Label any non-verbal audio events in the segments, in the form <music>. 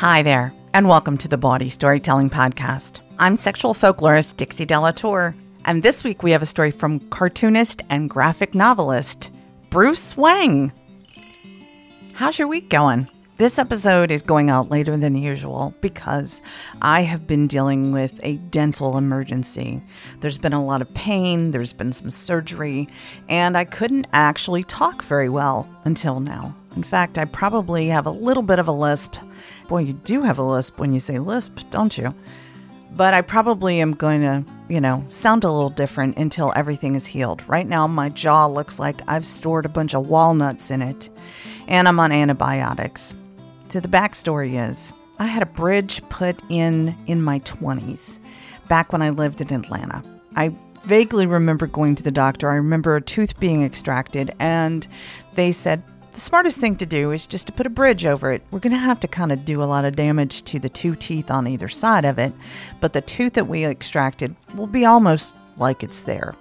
Hi there, and welcome to the Bawdy Storytelling Podcast. I'm sexual folklorist Dixie De La Tour, and this week we have a story from cartoonist and graphic novelist Bruce Wang. How's your week going? This episode is going out later than usual because I have been dealing with a dental emergency. There's been a lot of pain, there's been some surgery, and I couldn't actually talk very well until now. In fact, I probably have a little bit of a lisp. Boy, you do have a lisp when you say lisp, don't you? But I probably am going to, you know, sound a little different until everything is healed. Right now, my jaw looks like I've stored a bunch of walnuts in it, and I'm on antibiotics. So the backstory is I had a bridge put in in my 20s, back when I lived in Atlanta. I vaguely remember going to the doctor. I remember a tooth being extracted, and they said, the smartest thing to do is just to put a bridge over it. We're going to have to kind of do a lot of damage to the two teeth on either side of it, but the tooth that we extracted will be almost like it's there.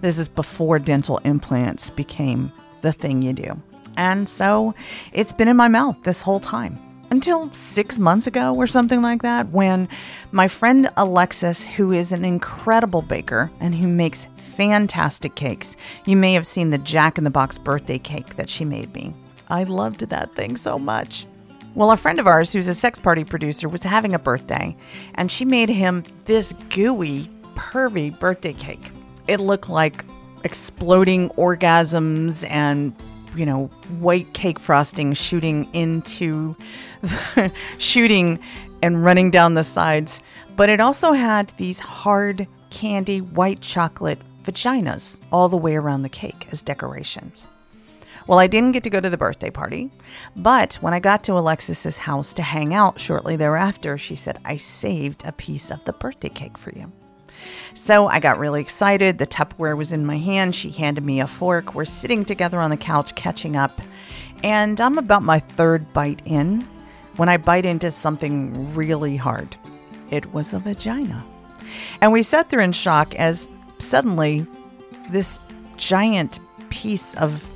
This is before dental implants became the thing you do. And so it's been in my mouth this whole time until six months ago or something like that, when my friend Alexis, who is an incredible baker and who makes fantastic cakes, you may have seen the Jack in the Box birthday cake that she made me. I loved that thing so much. Well, a friend of ours who's a sex party producer was having a birthday, and she made him this gooey, pervy birthday cake. It looked like exploding orgasms and you know, white cake frosting shooting into, <laughs> shooting and running down the sides. But it also had these hard candy white chocolate vaginas all the way around the cake as decorations. Well, I didn't get to go to the birthday party, but when I got to Alexis's house to hang out shortly thereafter, she said, I saved a piece of the birthday cake for you. So I got really excited. The Tupperware was in my hand. She handed me a fork. We're sitting together on the couch catching up. And I'm about my third bite in when I bite into something really hard. It was a vagina. And we sat there in shock as suddenly this giant piece of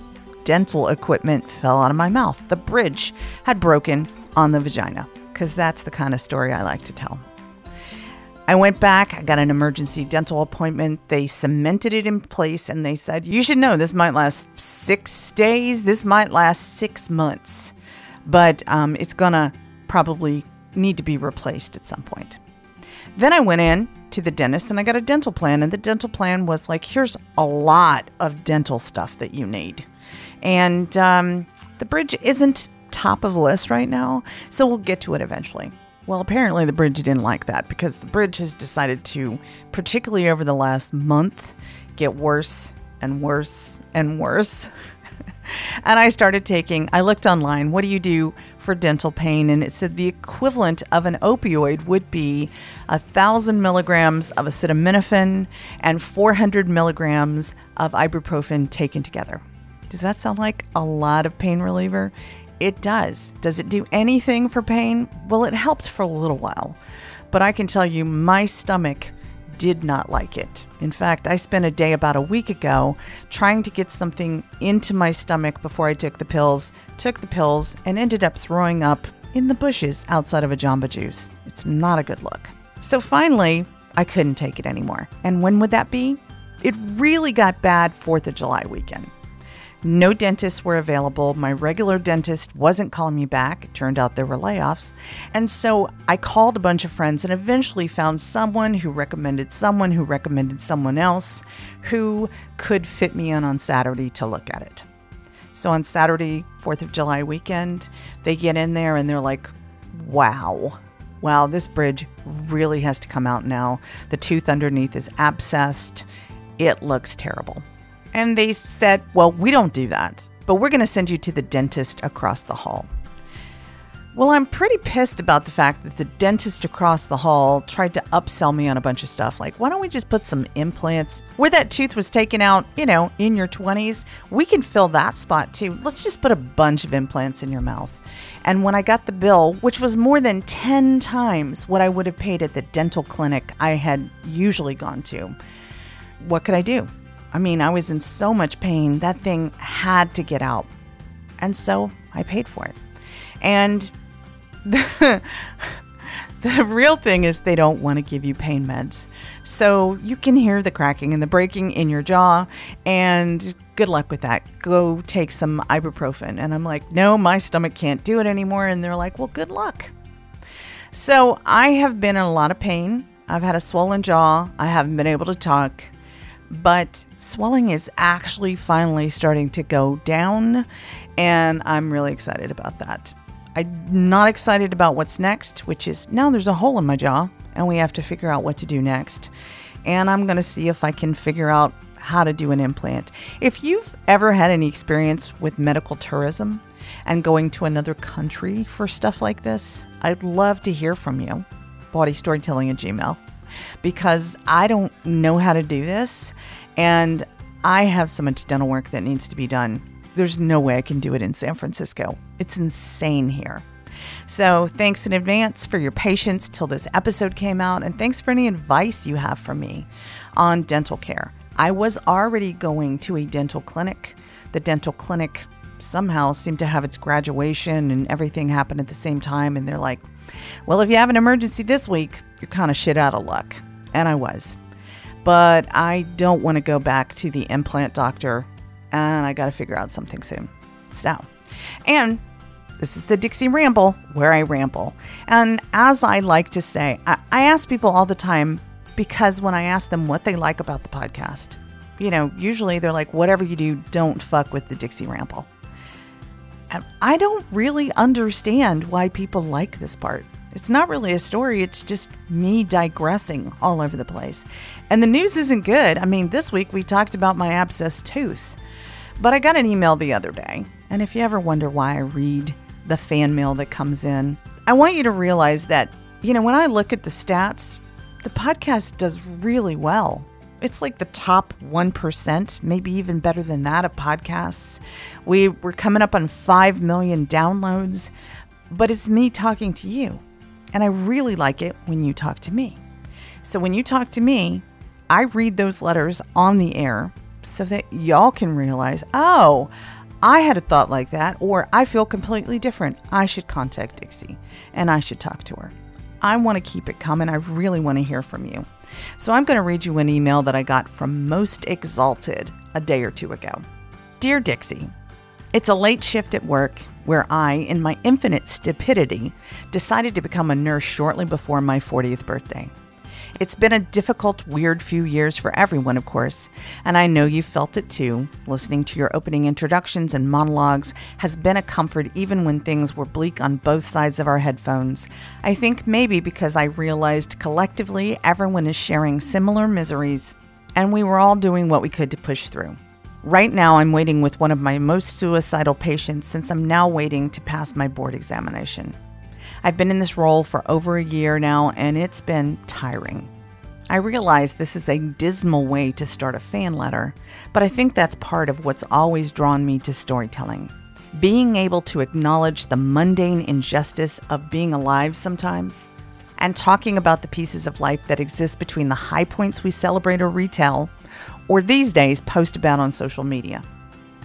dental equipment fell out of my mouth. The bridge had broken on the vagina, because that's the kind of story I like to tell. I went back, I got an emergency dental appointment. They cemented it in place and they said, You should know this might last six days, this might last six months, but um, it's gonna probably need to be replaced at some point. Then I went in to the dentist and I got a dental plan, and the dental plan was like, Here's a lot of dental stuff that you need. And um, the bridge isn't top of list right now, so we'll get to it eventually. Well, apparently the bridge didn't like that because the bridge has decided to, particularly over the last month, get worse and worse and worse. <laughs> and I started taking, I looked online, what do you do for dental pain? And it said the equivalent of an opioid would be a thousand milligrams of acetaminophen and 400 milligrams of ibuprofen taken together. Does that sound like a lot of pain reliever? It does. Does it do anything for pain? Well, it helped for a little while. But I can tell you, my stomach did not like it. In fact, I spent a day about a week ago trying to get something into my stomach before I took the pills, took the pills, and ended up throwing up in the bushes outside of a Jamba Juice. It's not a good look. So finally, I couldn't take it anymore. And when would that be? It really got bad 4th of July weekend. No dentists were available. My regular dentist wasn't calling me back. It turned out there were layoffs. And so I called a bunch of friends and eventually found someone who recommended someone who recommended someone else who could fit me in on Saturday to look at it. So on Saturday, 4th of July weekend, they get in there and they're like, wow, wow, this bridge really has to come out now. The tooth underneath is abscessed. It looks terrible. And they said, Well, we don't do that, but we're going to send you to the dentist across the hall. Well, I'm pretty pissed about the fact that the dentist across the hall tried to upsell me on a bunch of stuff. Like, why don't we just put some implants where that tooth was taken out, you know, in your 20s? We can fill that spot too. Let's just put a bunch of implants in your mouth. And when I got the bill, which was more than 10 times what I would have paid at the dental clinic I had usually gone to, what could I do? I mean, I was in so much pain, that thing had to get out. And so I paid for it. And the, <laughs> the real thing is they don't want to give you pain meds. So you can hear the cracking and the breaking in your jaw, and good luck with that. Go take some ibuprofen. And I'm like, no, my stomach can't do it anymore. And they're like, well, good luck. So I have been in a lot of pain. I've had a swollen jaw. I haven't been able to talk but swelling is actually finally starting to go down, and I'm really excited about that. I'm not excited about what's next, which is now there's a hole in my jaw, and we have to figure out what to do next. And I'm going to see if I can figure out how to do an implant. If you've ever had any experience with medical tourism and going to another country for stuff like this, I'd love to hear from you. Bawdy storytelling at Gmail because I don't know how to do this and I have so much dental work that needs to be done. There's no way I can do it in San Francisco. It's insane here. So, thanks in advance for your patience till this episode came out, and thanks for any advice you have for me on dental care. I was already going to a dental clinic. The dental clinic somehow seemed to have its graduation and everything happened at the same time, and they're like, well, if you have an emergency this week, you're kind of shit out of luck. And I was. But I don't want to go back to the implant doctor, and I got to figure out something soon. So, and this is the Dixie Ramble, where I ramble. And as I like to say, I, I ask people all the time because when I ask them what they like about the podcast, you know, usually they're like, whatever you do, don't fuck with the Dixie Ramble. And I don't really understand why people like this part. It's not really a story, it's just me digressing all over the place. And the news isn't good. I mean, this week we talked about my abscessed tooth. But I got an email the other day, and if you ever wonder why I read the fan mail that comes in, I want you to realize that, you know, when I look at the stats, the podcast does really well. It's like the top 1%, maybe even better than that of podcasts. We, we're coming up on 5 million downloads, but it's me talking to you. And I really like it when you talk to me. So when you talk to me, I read those letters on the air so that y'all can realize, oh, I had a thought like that, or I feel completely different. I should contact Dixie and I should talk to her. I want to keep it coming. I really want to hear from you. So I'm going to read you an email that I got from Most Exalted a day or two ago. Dear Dixie, it's a late shift at work where I, in my infinite stupidity, decided to become a nurse shortly before my 40th birthday. It's been a difficult, weird few years for everyone, of course, and I know you felt it too. Listening to your opening introductions and monologues has been a comfort even when things were bleak on both sides of our headphones. I think maybe because I realized collectively everyone is sharing similar miseries, and we were all doing what we could to push through. Right now, I'm waiting with one of my most suicidal patients since I'm now waiting to pass my board examination. I've been in this role for over a year now, and it's been tiring. I realize this is a dismal way to start a fan letter, but I think that's part of what's always drawn me to storytelling. Being able to acknowledge the mundane injustice of being alive sometimes, and talking about the pieces of life that exist between the high points we celebrate or retell or these days post about on social media.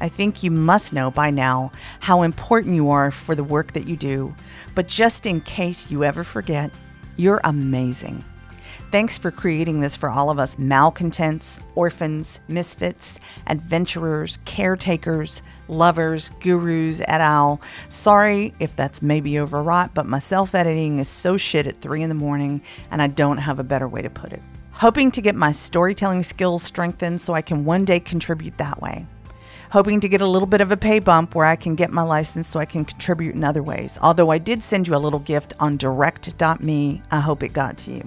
I think you must know by now how important you are for the work that you do, but just in case you ever forget, you're amazing. Thanks for creating this for all of us malcontents, orphans, misfits, adventurers, caretakers, lovers, gurus, et al. Sorry if that's maybe overwrought, but my self editing is so shit at 3 in the morning, and I don't have a better way to put it. Hoping to get my storytelling skills strengthened so I can one day contribute that way. Hoping to get a little bit of a pay bump where I can get my license so I can contribute in other ways. Although I did send you a little gift on direct.me, I hope it got to you.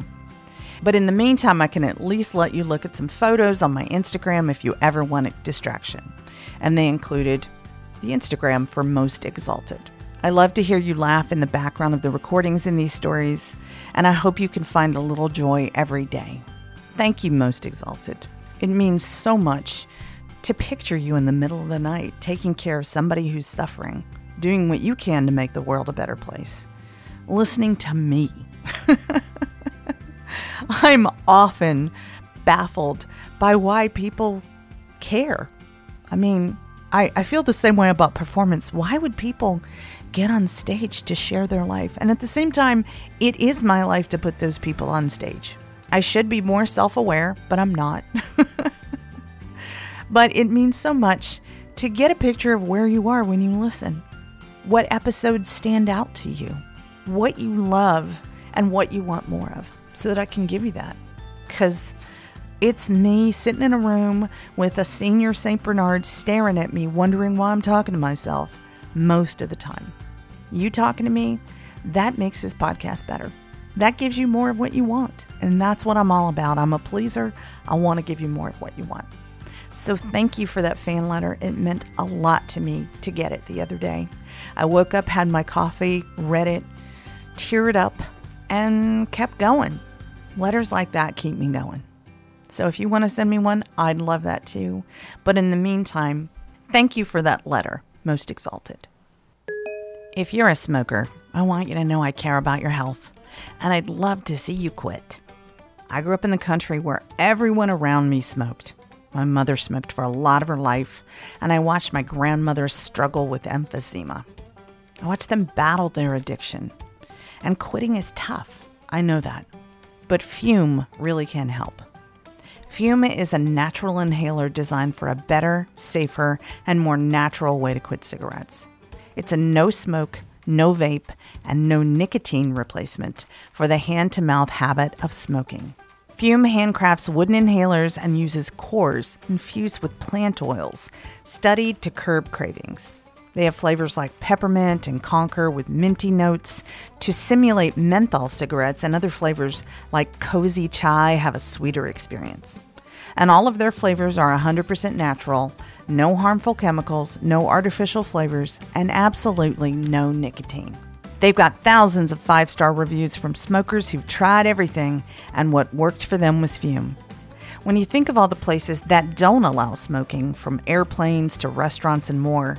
But in the meantime, I can at least let you look at some photos on my Instagram if you ever want a distraction. And they included the Instagram for Most Exalted. I love to hear you laugh in the background of the recordings in these stories, and I hope you can find a little joy every day. Thank you, Most Exalted. It means so much to picture you in the middle of the night, taking care of somebody who's suffering, doing what you can to make the world a better place, listening to me. <laughs> I'm often baffled by why people care. I mean, I, I feel the same way about performance. Why would people get on stage to share their life? And at the same time, it is my life to put those people on stage. I should be more self aware, but I'm not. <laughs> but it means so much to get a picture of where you are when you listen. What episodes stand out to you? What you love and what you want more of so that I can give you that. Because it's me sitting in a room with a senior St. Bernard staring at me, wondering why I'm talking to myself most of the time. You talking to me, that makes this podcast better. That gives you more of what you want. And that's what I'm all about. I'm a pleaser. I want to give you more of what you want. So thank you for that fan letter. It meant a lot to me to get it the other day. I woke up, had my coffee, read it, teared up, and kept going. Letters like that keep me going. So if you want to send me one, I'd love that too. But in the meantime, thank you for that letter, most exalted. If you're a smoker, I want you to know I care about your health, and I'd love to see you quit. I grew up in the country where everyone around me smoked. My mother smoked for a lot of her life, and I watched my grandmother struggle with emphysema. I watched them battle their addiction. And quitting is tough. I know that. But Fume really can help. Fume is a natural inhaler designed for a better, safer, and more natural way to quit cigarettes. It's a no smoke, no vape, and no nicotine replacement for the hand to mouth habit of smoking. Fume handcrafts wooden inhalers and uses cores infused with plant oils, studied to curb cravings. They have flavors like peppermint and conker with minty notes to simulate menthol cigarettes, and other flavors like cozy chai have a sweeter experience. And all of their flavors are 100% natural, no harmful chemicals, no artificial flavors, and absolutely no nicotine. They've got thousands of five star reviews from smokers who've tried everything, and what worked for them was Fume. When you think of all the places that don't allow smoking, from airplanes to restaurants and more,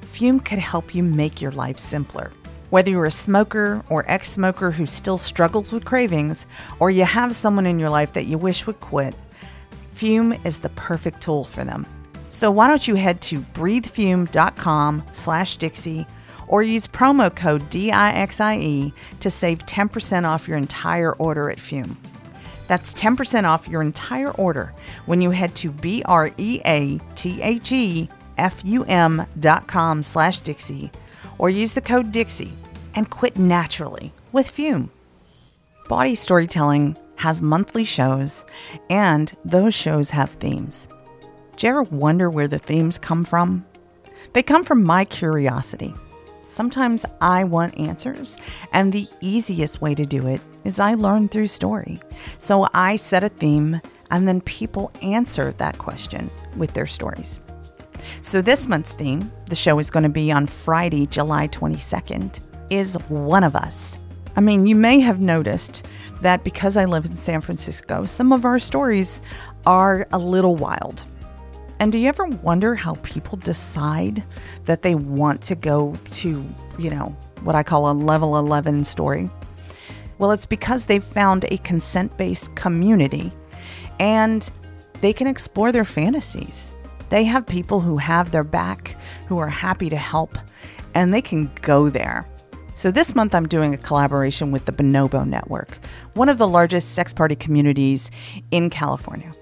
Fume could help you make your life simpler. Whether you're a smoker or ex smoker who still struggles with cravings, or you have someone in your life that you wish would quit, Fume is the perfect tool for them. So why don't you head to breathefume.com slash Dixie or use promo code DIXIE to save 10% off your entire order at Fume. That's 10% off your entire order when you head to B R A T H E fum.com slash Dixie or use the code Dixie and quit naturally with Fume. Bawdy Storytelling has monthly shows, and those shows have themes. Do you ever wonder where the themes come from? They come from my curiosity. Sometimes I want answers, and the easiest way to do it is I learn through story. So I set a theme, and then people answer that question with their stories. So, this month's theme, the show is going to be on Friday, July 22nd, is One of Us. I mean, you may have noticed that because I live in San Francisco, some of our stories are a little wild. And do you ever wonder how people decide that they want to go to, you know, what I call a level 11 story? Well, it's because they've found a consent based community and they can explore their fantasies. They have people who have their back, who are happy to help, and they can go there. So this month I'm doing a collaboration with the Bonobo Network, one of the largest sex party communities in California.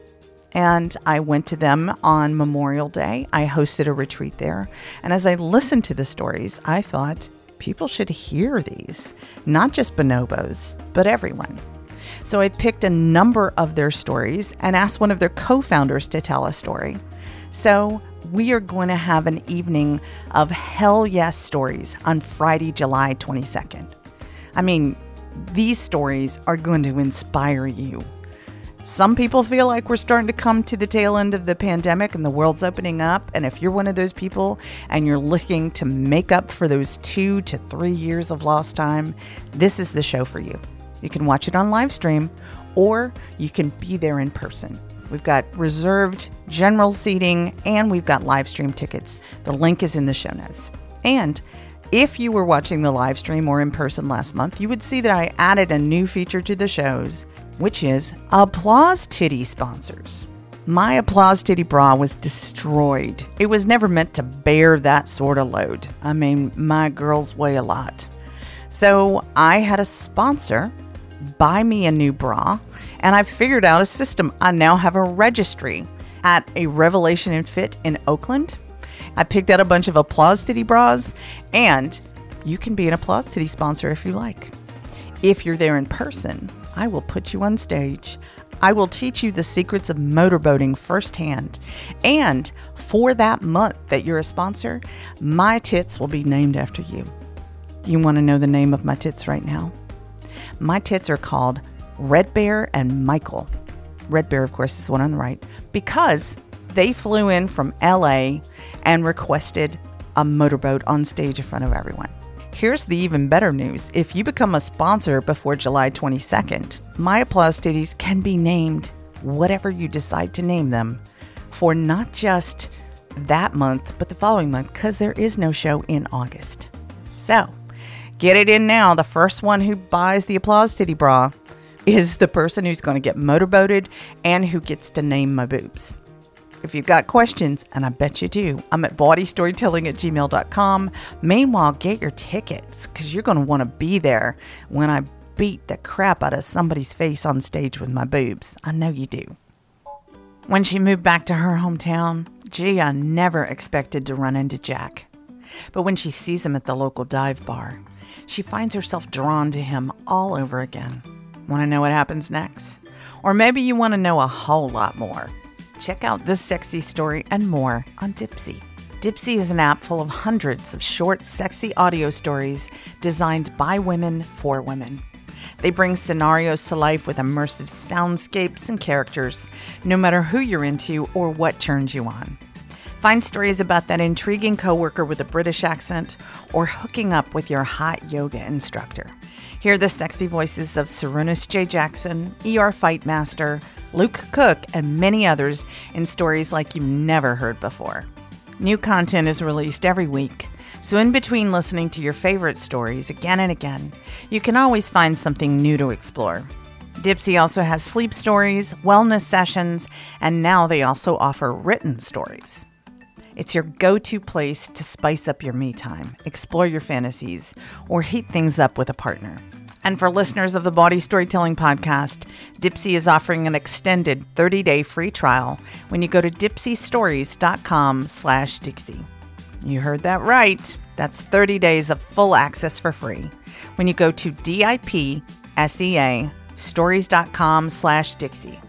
And I went to them on Memorial Day. I hosted a retreat there. And as I listened to the stories, I thought people should hear these, not just bonobos, but everyone. So I picked a number of their stories and asked one of their co founders to tell a story. So we are going to have an evening of hell yes stories on Friday, July 22nd. I mean, these stories are going to inspire you. Some people feel like we're starting to come to the tail end of the pandemic and the world's opening up. And if you're one of those people and you're looking to make up for those two to three years of lost time, this is the show for you. You can watch it on live stream or you can be there in person. We've got reserved general seating and we've got live stream tickets. The link is in the show notes. And if you were watching the live stream or in person last month, you would see that I added a new feature to the shows, which is Applause Titty sponsors. My Applause Titty bra was destroyed. It was never meant to bear that sort of load. I mean, my girls weigh a lot. So I had a sponsor buy me a new bra and I've figured out a system. I now have a registry at a Revelation in Fit in Oakland. I picked out a bunch of Applause Titty bras, and you can be an Applause Titty sponsor if you like. If you're there in person, I will put you on stage. I will teach you the secrets of motorboating firsthand. And for that month that you're a sponsor, my tits will be named after you. You want to know the name of my tits right now? My tits are called Red Bear and Michael. Red Bear, of course, is the one on the right, because they flew in from LA and requested a motorboat on stage in front of everyone. Here's the even better news. If you become a sponsor before July 22nd, My Applause Titties can be named whatever you decide to name them for not just that month, but the following month, because there is no show in August. So, get it in now. The first one who buys the Applause Titty bra is the person who's going to get motorboated and who gets to name my boobs. If you've got questions, and I bet you do, I'm at bawdystorytelling at gmail.com. Meanwhile, get your tickets because you're going to want to be there when I beat the crap out of somebody's face on stage with my boobs. I know you do. When she moved back to her hometown, Gia never expected to run into Jack. But when she sees him at the local dive bar, she finds herself drawn to him all over again. Want to know what happens next? Or maybe you want to know a whole lot more. Check out this sexy story and more on Dipsea. Dipsea is an app full of hundreds of short, sexy audio stories designed by women for women. They bring scenarios to life with immersive soundscapes and characters, no matter who you're into or what turns you on. Find stories about that intriguing coworker with a British accent or hooking up with your hot yoga instructor. Hear the sexy voices of Sarunas J. Jackson, ER Fightmaster, Luke Cook, and many others in stories like you've never heard before. New content is released every week, so in between listening to your favorite stories again and again, you can always find something new to explore. Dipsea also has sleep stories, wellness sessions, and now they also offer written stories. It's your go to place to spice up your me time, explore your fantasies, or heat things up with a partner. And for listeners of the Bawdy Storytelling Podcast, Dipsea is offering an extended 30-day free trial when you go to dipseastories.com slash Dixie. You heard that right. That's 30 days of full access for free when you go to D-I-P-S-E-A stories.com slash Dixie.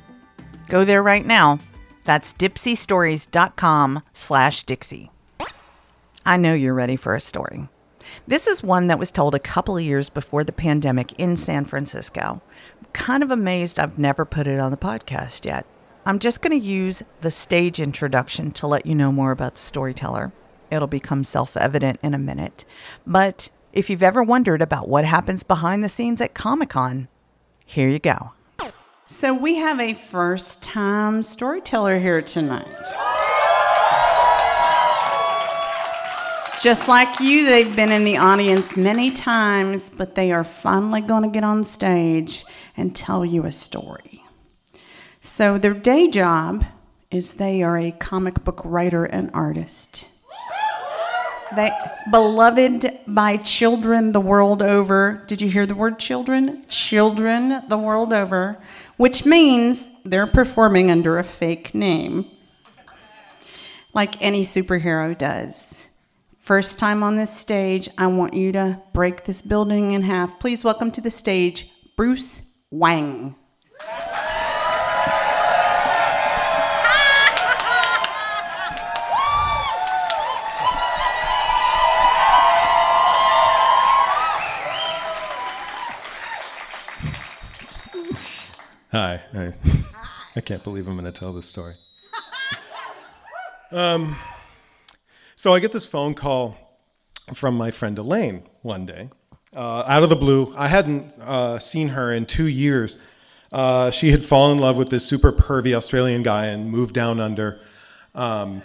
Go there right now. That's dipseastories.com slash Dixie. I know you're ready for a story. This is one that was told a couple of years before the pandemic in San Francisco. Kind of amazed I've never put it on the podcast yet. I'm just going to use the stage introduction to let you know more about the storyteller. It'll become self evident in a minute. But if you've ever wondered about what happens behind the scenes at Comic Con, here you go. So, we have a first time storyteller here tonight. Just like you, they've been in the audience many times, but they are finally going to get on stage and tell you a story. So, their day job is they are a comic book writer and artist. They, beloved by children the world over. Did you hear the word children? Children the world over, which means they're performing under a fake name, like any superhero does. First time on this stage, I want you to break this building in half. Please welcome to the stage Bruce Wang. Hi. I, I can't believe I'm going to tell this story. <laughs> um, so I get this phone call from my friend Elaine one day, uh, out of the blue. I hadn't uh, seen her in two years. Uh, she had fallen in love with this super pervy Australian guy and moved down under. Um,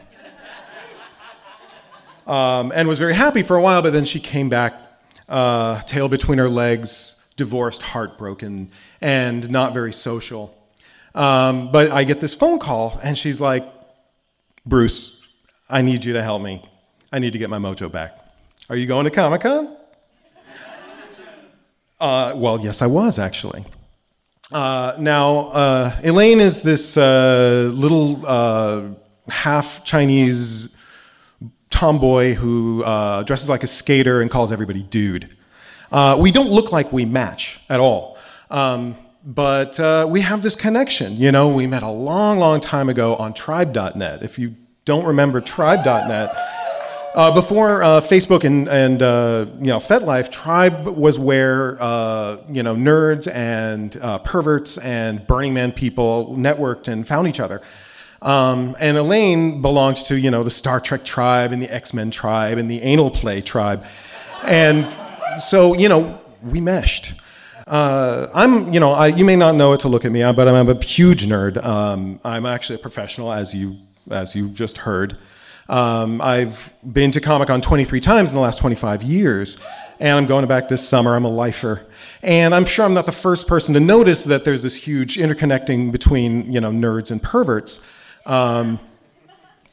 um, and was very happy for a while, but then she came back, uh, tail between her legs, divorced, heartbroken, and not very social. Um, but I get this phone call, and she's like, Bruce, I need you to help me. I need to get my mojo back. Are you going to Comic Con? <laughs> Uh, well, yes, I was actually. Uh, now, uh, Elaine is this uh, little uh, half Chinese tomboy who uh, dresses like a skater and calls everybody dude. we don't look like we match at all. Um, but uh, we have this connection. You know, we met a long, long time ago on tribe.net. If you don't remember tribe.net, uh, before uh, Facebook and, and uh, you know FetLife, Tribe was where uh, you know nerds and uh, perverts and Burning Man people networked and found each other. Um, and Elaine belonged to you know the Star Trek tribe and the X Men tribe and the anal play tribe, and so you know we meshed. Uh, I'm, you know, I, you may not know it to look at me, but I'm a huge nerd. Um, I'm actually a professional, as you, as you just heard. Um, I've been to Comic Con 23 times in the last 25 years, and I'm going back this summer. I'm a lifer. And I'm sure I'm not the first person to notice that there's this huge interconnecting between, you know, nerds and perverts. Um,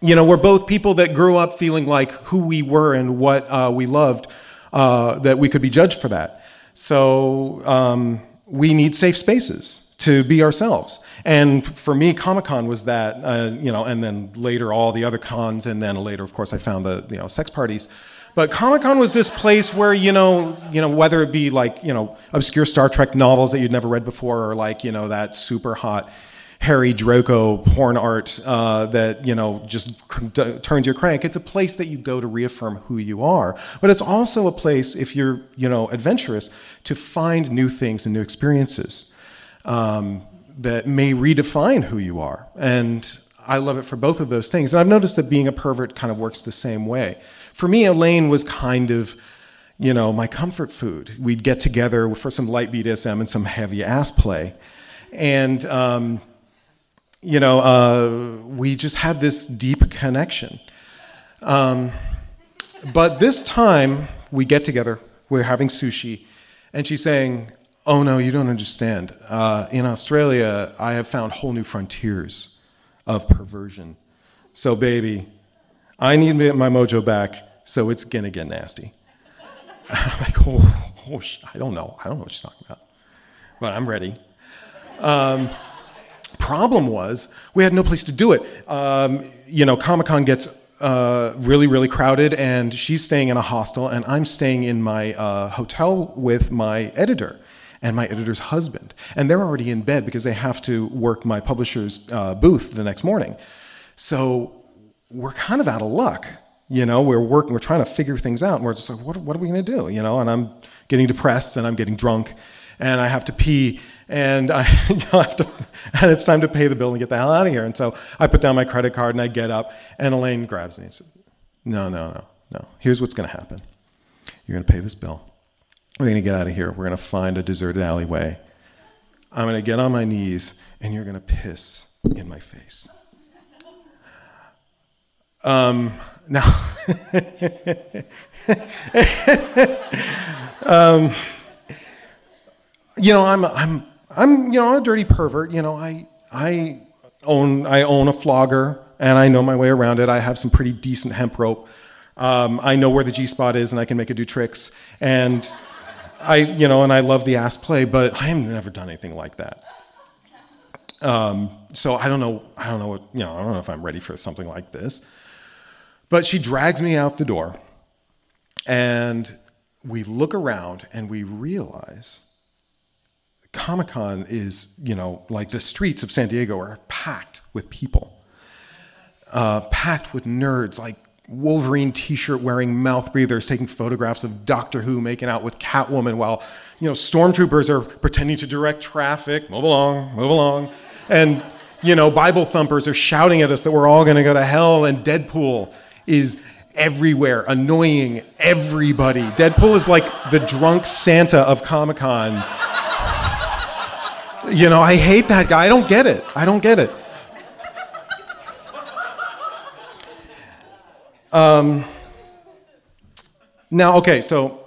you know, we're both people that grew up feeling like who we were and what uh, we loved, uh, that we could be judged for that. So um, we need safe spaces to be ourselves. And for me, Comic Con was that, uh, you know, and then later all the other cons, and then later, of course, I found the you know sex parties. But Comic Con was this place where you know, you know, whether it be like you know obscure Star Trek novels that you'd never read before, or like you know that super hot Harry Draco porn art uh, that you know just turns your crank. It's a place that you go to reaffirm who you are, but it's also a place, if you're you know adventurous, to find new things and new experiences um, that may redefine who you are. And I love it for both of those things. And I've noticed that being a pervert kind of works the same way. For me, Elaine was kind of you know my comfort food. We'd get together for some light BDSM and some heavy ass play, and um, you know, uh, we just had this deep connection. Um, but this time we get together, we're having sushi, and she's saying, Oh no, you don't understand. Uh, in Australia, I have found whole new frontiers of perversion. So, baby, I need to get my mojo back, so it's gonna get nasty. <laughs> I'm like, oh, oh, I don't know. I don't know what she's talking about. But I'm ready. Um, problem was we had no place to do it. Um, you know, Comic Con gets uh, really, really crowded, and she's staying in a hostel, and I'm staying in my uh, hotel with my editor and my editor's husband. And they're already in bed because they have to work my publisher's uh, booth the next morning. So we're kind of out of luck. You know, we're working, we're trying to figure things out, and we're just like, what, what are we going to do? You know, and I'm getting depressed and I'm getting drunk and I have to pee and I <laughs> you know, have to, <laughs> and it's time to pay the bill and get the hell out of here. And so I put down my credit card and I get up, and Elaine grabs me and says, "No, no, no, no. Here's what's going to happen. You're going to pay this bill. We're going to get out of here. We're going to find a deserted alleyway. I'm going to get on my knees, and you're going to piss in my face." Um, now, <laughs> um, you know, I'm, I'm, I'm, you know, a dirty pervert. You know, I, I own, I own a flogger and I know my way around it. I have some pretty decent hemp rope. Um, I know where the G spot is, and I can make it do tricks. And I, you know, and I love the ass play, but I have never done anything like that. Um, so I don't know. I don't know what you know. I don't know if I'm ready for something like this. But she drags me out the door, and we look around and we realize Comic Con is, you know, like the streets of San Diego are packed with people, uh, packed with nerds, like Wolverine T-shirt wearing mouth breathers taking photographs of Doctor Who making out with Catwoman while, you know, stormtroopers are pretending to direct traffic. Move along, move along, and you know, Bible thumpers are shouting at us that we're all going to go to hell, and Deadpool is everywhere, annoying everybody. Deadpool is like the drunk Santa of Comic Con. you know, I hate that guy. I don't get it. I don't get it. Um, now, okay, so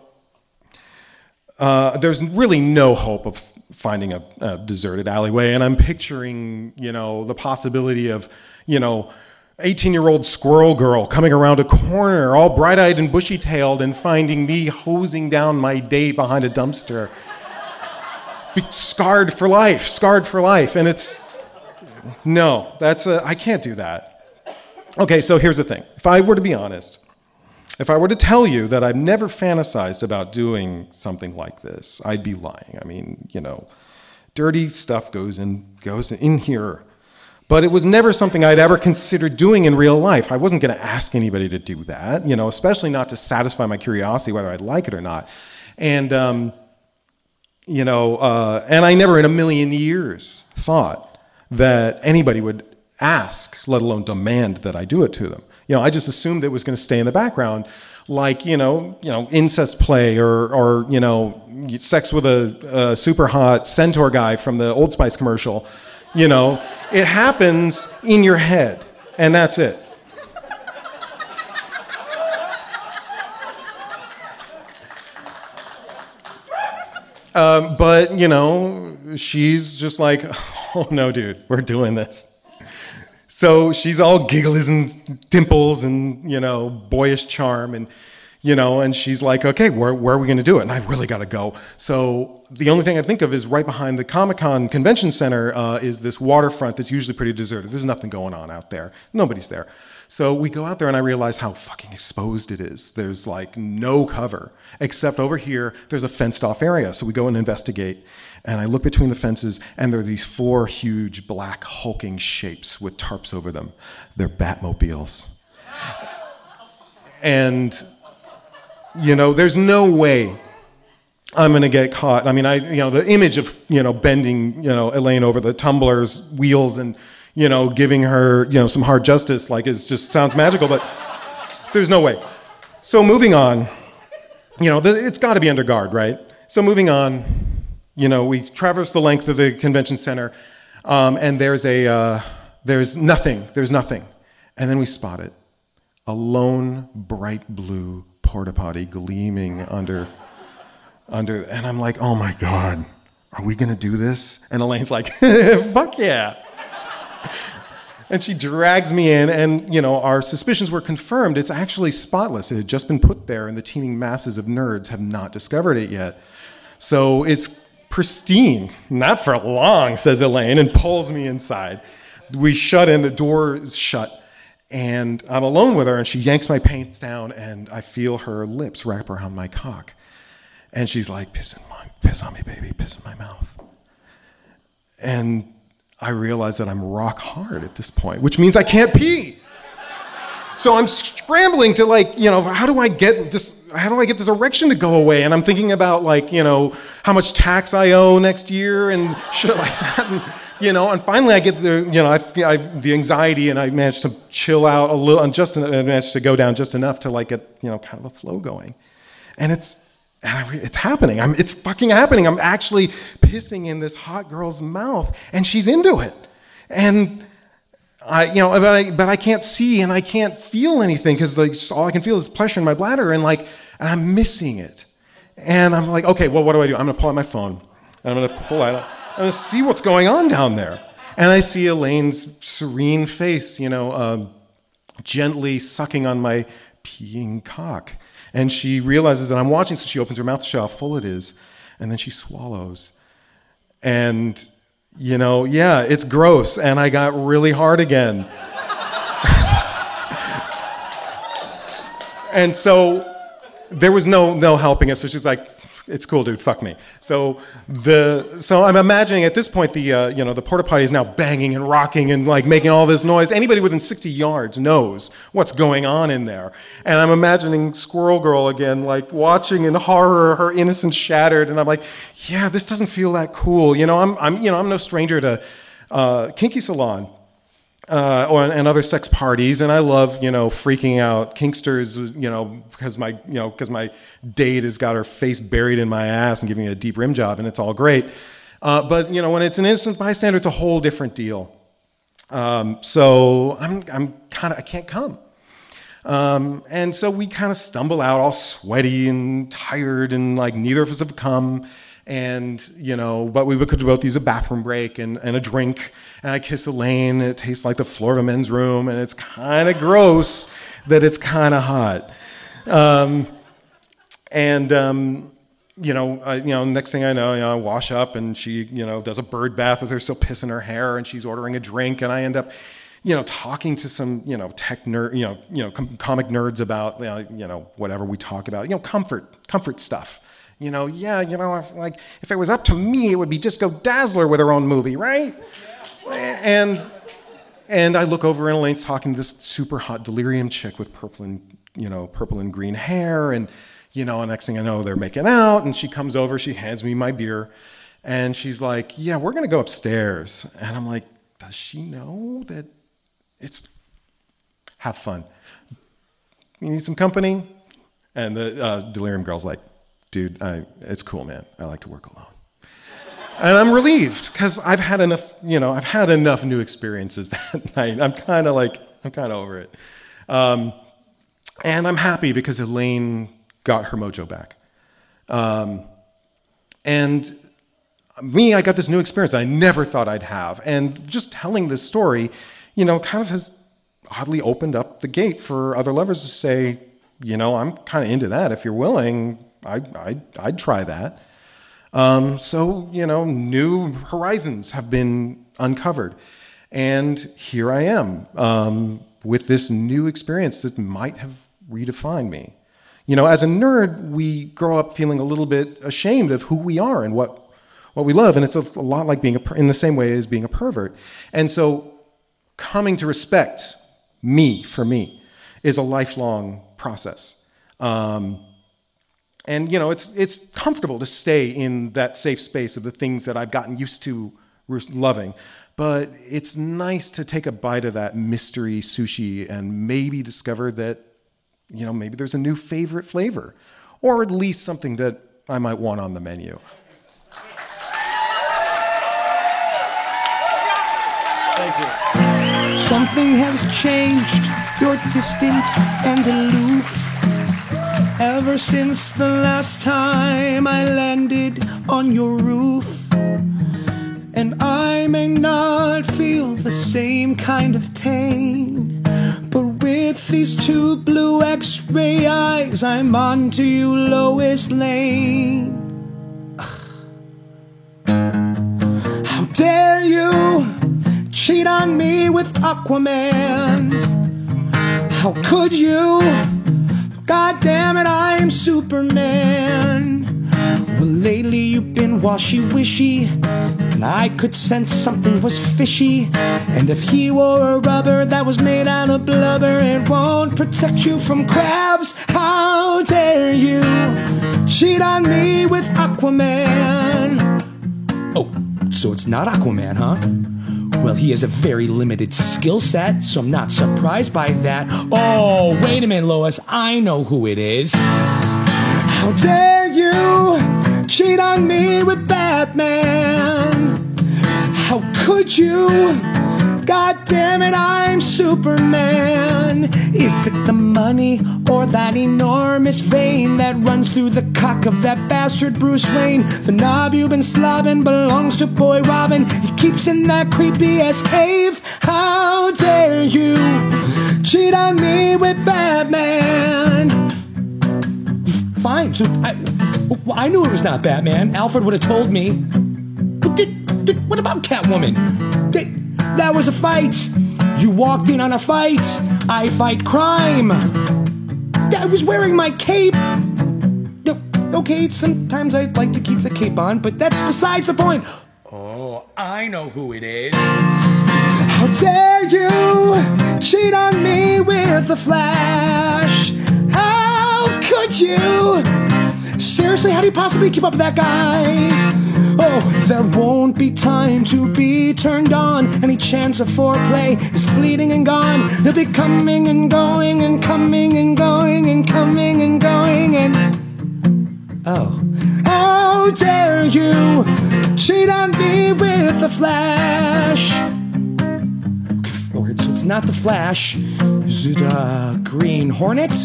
uh, there's really no hope of finding a, a, deserted alleyway, and I'm picturing, you know, the possibility of, you know, 18 year old squirrel girl coming around a corner, all bright eyed and bushy tailed, and finding me hosing down my date behind a dumpster. Scarred for life, scarred for life. And it's, no, that's a, I can't do that. Okay, so here's the thing. If I were to be honest, if I were to tell you that I've never fantasized about doing something like this, I'd be lying. I mean, you know, dirty stuff goes in goes in here. But it was never something I'd ever considered doing in real life. I wasn't going to ask anybody to do that, you know, especially not to satisfy my curiosity whether I'd like it or not. And um, you know, uh, and I never in a million years thought that anybody would ask, let alone demand that I do it to them. You know, I just assumed it was going to stay in the background, like you know, you know, incest play or or you know, sex with a, a super hot centaur guy from the Old Spice commercial. You know, it happens in your head, and that's it. Um, but you know, she's just like, <laughs> oh no, dude, we're doing this. So she's all giggles and dimples and you know boyish charm and you know, and she's like, okay, where, where are we going to do it? And I really got to go. So the only thing I think of is right behind the Comic Con Convention Center uh, is this waterfront that's usually pretty deserted. There's nothing going on out there. Nobody's there. So we go out there and I realize how fucking exposed it is. There's like no cover, except over here, there's a fenced off area. So we go and investigate. And I look between the fences, and there are these four huge black hulking shapes with tarps over them. They're Batmobiles. And you know, there's no way I'm going to get caught. I mean, I, you know, the image of, you know, bending, you know, Elaine over the tumbler's wheels and, you know, giving her, you know, some hard justice, like, it just sounds magical, but there's no way. So moving on, you know, the, it's got to be under guard, right? So moving on, you know, we traverse the length of the convention center, um, and there's a, uh, there's nothing, there's nothing. And then we spot it. A lone, bright blue porta potty gleaming under under and I'm like, "Oh my god, are we to do this?" And Elaine's like, <laughs> "Fuck yeah." and she drags me in and you know our suspicions were confirmed it's actually spotless it had just been put there and the teeming masses of nerds have not discovered it yet so it's pristine not for long says elaine and pulls me inside we shut in the door is shut and I'm alone with her, and she yanks my pants down, and I feel her lips wrap around my cock. And she's like, piss, in my, piss on me, baby, piss in my mouth. And I realize that I'm rock hard at this point, which means I can't pee. So I'm scrambling to like, you know, how do I get this? How do I get this erection to go away? And I'm thinking about like, you know, how much tax I owe next year and <laughs> shit like that. And, you know, and finally I get the, you know, I, I, the anxiety and I managed to chill out a little, and just I managed to go down just enough to like get, you know, kind of a flow going. And it's, and it's happening. I'm, it's fucking happening. I'm actually pissing in this hot girl's mouth and she's into it. And I, you know, but I, but I can't see and I can't feel anything because like all I can feel is pressure in my bladder and like, and I'm missing it. And I'm like, okay, well, what do I do? I'm gonna pull out my phone and I'm gonna pull out and see what's going on down there. And I see Elaine's serene face, you know, uh, gently sucking on my peeing cock. And she realizes that I'm watching, so she opens her mouth to show how full it is, and then she swallows. And, you know, yeah, it's gross, and I got really hard again. <laughs> and so there was no no helping it. So she's like, "It's cool, dude. Fuck me." So the so I'm imagining at this point the uh, you know the porta potty is now banging and rocking and like making all this noise. Anybody within 60 yards knows what's going on in there. And I'm imagining Squirrel Girl again, like watching in horror, her innocence shattered. And I'm like, "Yeah, this doesn't feel that cool." You know, I'm I'm you know I'm no stranger to uh, kinky salon uh, or, and other sex parties, and I love you know freaking out kinksters, you know, because my you know because my date has got her face buried in my ass and giving me a deep rim job, and it's all great. Uh, but you know when it's an innocent bystander, it's a whole different deal. Um, so I'm I'm kind of I can't come. Um, and so we kind of stumble out all sweaty and tired and like neither of us have come and you know but we could both use a bathroom break and, and a drink and i kiss elaine it tastes like the floor of a men's room and it's kind of gross that it's kind of hot um, and um, you know I, you know next thing i know you know i wash up and she you know does a bird bath with her still piss in her hair and she's ordering a drink and i end up you know, talking to some, you know, tech nerd, you know, you know, com- comic nerds about, you know, you know, whatever we talk about, you know, comfort, comfort stuff. You know, yeah, you know, if, like if it was up to me, it would be Disco Dazzler with her own movie, right? And and I look over and Elaine's talking to this super hot delirium chick with purple and you know purple and green hair, and you know, and next thing I know, they're making out, and she comes over, she hands me my beer, and she's like, "Yeah, we're gonna go upstairs," and I'm like, "Does she know that it's have fun? You need some company?" And the uh, delirium girl's like, dude, I, it's cool, man. I like to work alone. and I'm relieved because I've had enough, you know, I've had enough new experiences <laughs> that night. I'm kind of like, I'm kind of over it. Um, and I'm happy because Elaine got her mojo back. Um, and me, I got this new experience I never thought I'd have. And just telling this story, you know, kind of has oddly opened up the gate for other lovers to say, you know, I'm kind of into that. If you're willing, I, I, I'd try that. Um, so, you know, new horizons have been uncovered. And here I am um, with this new experience that might have redefined me. You know, as a nerd, we grow up feeling a little bit ashamed of who we are and what, what we love. And it's a, lot like being a, in the same way as being a pervert. And so coming to respect me for me is a lifelong process. Um, and you know, it's it's comfortable to stay in that safe space of the things that I've gotten used to loving. But it's nice to take a bite of that mystery sushi and maybe discover that, you know, maybe there's a new favorite flavor, or at least something that I might want on the menu. Thank you. Something has changed. You're distant and aloof. Ever since the last time I landed on your roof. And I may not feel the same kind of pain. But with these two blue x ray eyes, I'm on to you, Lois Lane. <sighs> How dare you cheat on me with Aquaman? How could you? God damn it, I'm Superman. Well, lately you've been washy wishy, and I could sense something was fishy. And if he wore a rubber that was made out of blubber, it won't protect you from crabs. How dare you cheat on me with Aquaman? Oh, so it's not Aquaman, huh? Well, he has a very limited skill set, so I'm not surprised by that. Oh, wait a minute, Lois. I know who it is. How dare you cheat on me with Batman? How could you God damn it, I'm Superman. Is it the money or that enormous vein that runs through the cock of that bastard Bruce Wayne? The knob you've been slobbing belongs to Boy Robin. He keeps in that creepy ass cave. How dare you cheat on me with Batman? Fine, so I, I knew it was not Batman. Alfred would have told me. But did, did, what about Catwoman? Did, that was a fight. You walked in on a fight. I fight crime. I was wearing my cape. No, Okay, sometimes I'd like to keep the cape on, but that's besides the point. Oh, I know who it is. How dare you cheat on me with the flash? How could you? Seriously, how do you possibly keep up with that guy? Oh, there won't be time to be turned on. Any chance of foreplay is fleeting and gone. He'll be coming and going and coming and going and coming and going and. Oh. How dare you cheat on me with the flash? Okay, forward, so it's not the Flash. Is it uh, Green Hornet? <sighs>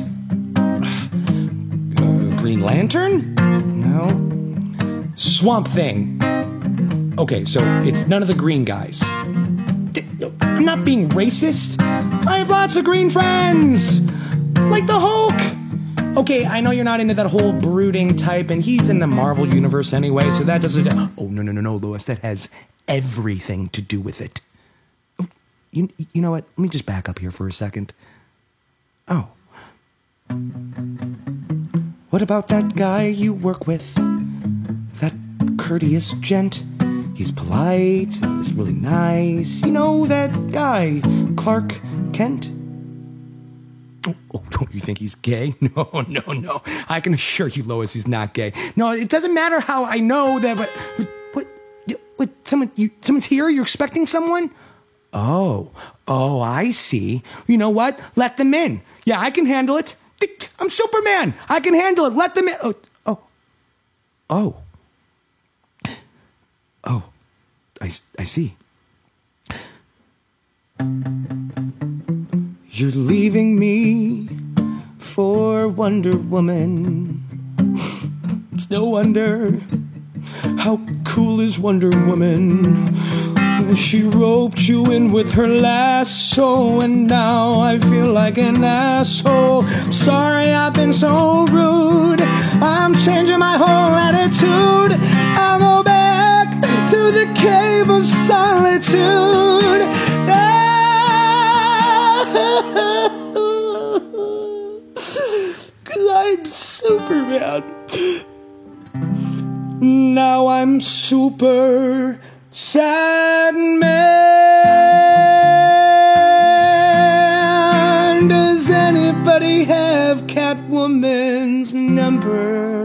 Uh, Green Lantern? No. Swamp Thing. Okay, so it's none of the green guys. I'm not being racist. I have lots of green friends, like the Hulk. Okay, I know you're not into that whole brooding type, and he's in the Marvel universe anyway, so that doesn't. Oh no no no no, Lois, that has everything to do with it. Oh, You you know what? Let me just back up here for a second. Oh. What about that guy you work with? Courteous gent? He's polite, he's really nice. You know that guy, Clark Kent? Oh, oh, don't you think he's gay? <laughs> No, no, no. I can assure you, Lois, he's not gay. No, it doesn't matter how I know that. But, but what? What? Someone? You? Someone's here? You're expecting someone? Oh, oh, I see. You know what? Let them in. Yeah, I can handle it. I'm Superman. I can handle it. Let them in. Oh, oh, oh, oh. I, I see. You're leaving me for Wonder Woman. It's no wonder. How cool is Wonder Woman? She roped you in with her lasso, and now I feel like an asshole. Sorry, I've been so rude. I'm changing my whole attitude. I'll go to the cave of solitude. <laughs> Cause I'm Superman. Now I'm super sad man. Does anybody have Catwoman's number?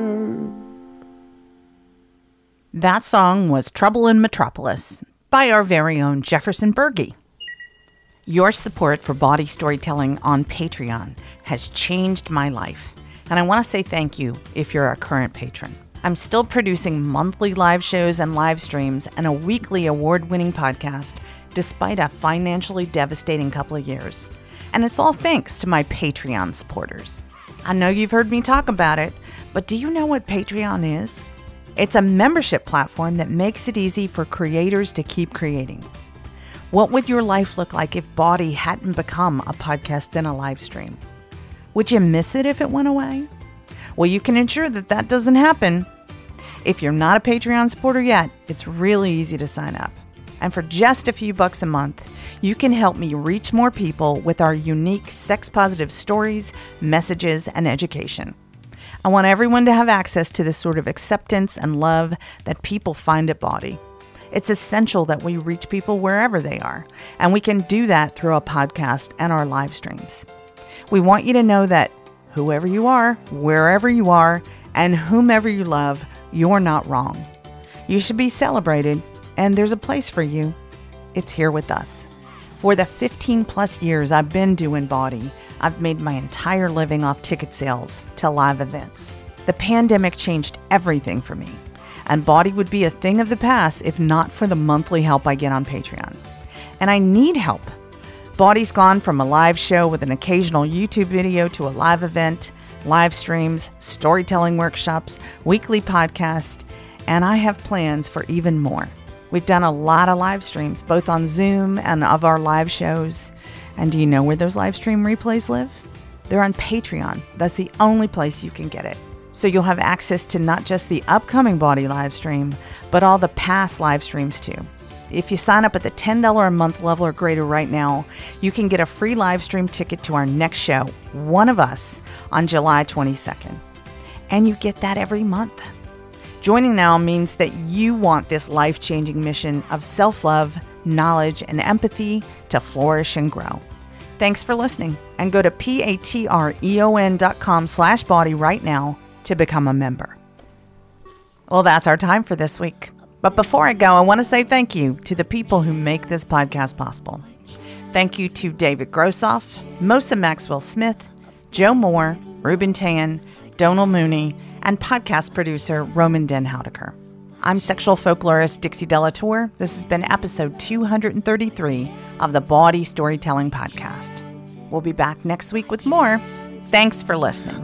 That song was Trouble in Metropolis by our very own Jefferson Berge. Your support for Bawdy storytelling on Patreon has changed my life, and I want to say thank you if you're a current patron. I'm still producing monthly live shows and live streams and a weekly award winning podcast despite a financially devastating couple of years. And it's all thanks to my Patreon supporters. I know you've heard me talk about it, but do you know what Patreon is? It's a membership platform that makes it easy for creators to keep creating. What would your life look like if Bawdy hadn't become a podcast and a live stream? Would you miss it if it went away? Well, you can ensure that that doesn't happen. If you're not a Patreon supporter yet, it's really easy to sign up. And for just a few bucks a month, you can help me reach more people with our unique sex positive stories, messages, and education. I want everyone to have access to this sort of acceptance and love that people find at Bawdy. It's essential that we reach people wherever they are, and we can do that through a podcast and our live streams. We want you to know that whoever you are, wherever you are, and whomever you love, you're not wrong. You should be celebrated, and there's a place for you. It's here with us. For the 15 plus years I've been doing Bawdy, I've made my entire living off ticket sales to live events. The pandemic changed everything for me, and Bawdy would be a thing of the past if not for the monthly help I get on Patreon. and I need help. Bawdy's gone from a live show with an occasional YouTube video to a live event, live streams, storytelling workshops, weekly podcast, and I have plans for even more. We've done a lot of live streams, both on Zoom and of our live shows. And do you know where those live stream replays live? They're on Patreon. That's the only place you can get it. So you'll have access to not just the upcoming Bawdy live stream, but all the past live streams too. If you sign up at the $10 a month level or greater right now, you can get a free live stream ticket to our next show, One of Us, on July 22nd. And you get that every month. Joining now means that you want this life changing mission of self love, knowledge, and empathy to flourish and grow. Thanks for listening, and go to patreon.com slash bawdy right now to become a member. Well, that's our time for this week. But before I go, I want to say thank you to the people who make this podcast possible. Thank you to David Grossoff, Mosa Maxwell Smith, Joe Moore, Ruben Tan, Donal Mooney, and podcast producer Roman Den Houdeker. I'm sexual folklorist Dixie De La Tour. This has been episode 233 of the Bawdy Storytelling Podcast. We'll be back next week with more. Thanks for listening.